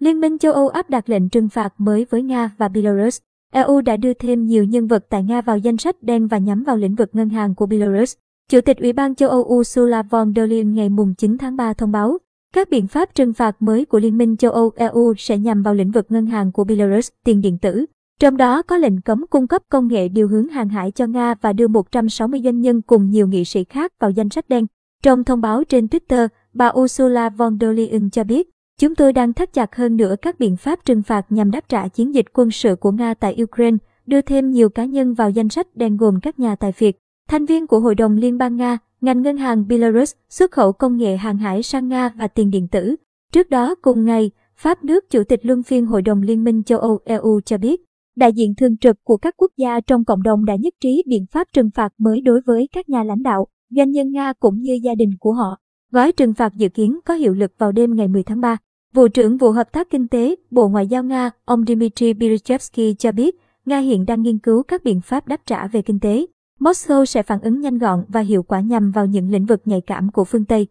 Liên minh châu Âu áp đặt lệnh trừng phạt mới với Nga và Belarus. EU đã đưa thêm nhiều nhân vật tại Nga vào danh sách đen và nhắm vào lĩnh vực ngân hàng của Belarus. Chủ tịch Ủy ban châu Âu Ursula von der Leyen ngày 9 tháng 3 thông báo, các biện pháp trừng phạt mới của Liên minh châu Âu EU sẽ nhằm vào lĩnh vực ngân hàng của Belarus, tiền điện tử. Trong đó có lệnh cấm cung cấp công nghệ điều hướng hàng hải cho Nga và đưa 160 doanh nhân cùng nhiều nghị sĩ khác vào danh sách đen. Trong thông báo trên Twitter, bà Ursula von der Leyen cho biết, chúng tôi đang thắt chặt hơn nữa các biện pháp trừng phạt nhằm đáp trả chiến dịch quân sự của Nga tại Ukraine, đưa thêm nhiều cá nhân vào danh sách đen gồm các nhà tài phiệt, thành viên của Hội đồng Liên bang Nga, ngành ngân hàng Belarus xuất khẩu công nghệ hàng hải sang Nga và tiền điện tử. Trước đó cùng ngày, Pháp nước Chủ tịch Luân phiên Hội đồng Liên minh châu Âu EU cho biết, đại diện thường trực của các quốc gia trong cộng đồng đã nhất trí biện pháp trừng phạt mới đối với các nhà lãnh đạo, doanh nhân Nga cũng như gia đình của họ. Gói trừng phạt dự kiến có hiệu lực vào đêm ngày 10 tháng 3. Vụ trưởng Vụ Hợp tác Kinh tế, Bộ Ngoại giao Nga, ông Dmitry Birichevsky cho biết, Nga hiện đang nghiên cứu các biện pháp đáp trả về kinh tế. Moscow sẽ phản ứng nhanh gọn và hiệu quả nhằm vào những lĩnh vực nhạy cảm của phương Tây.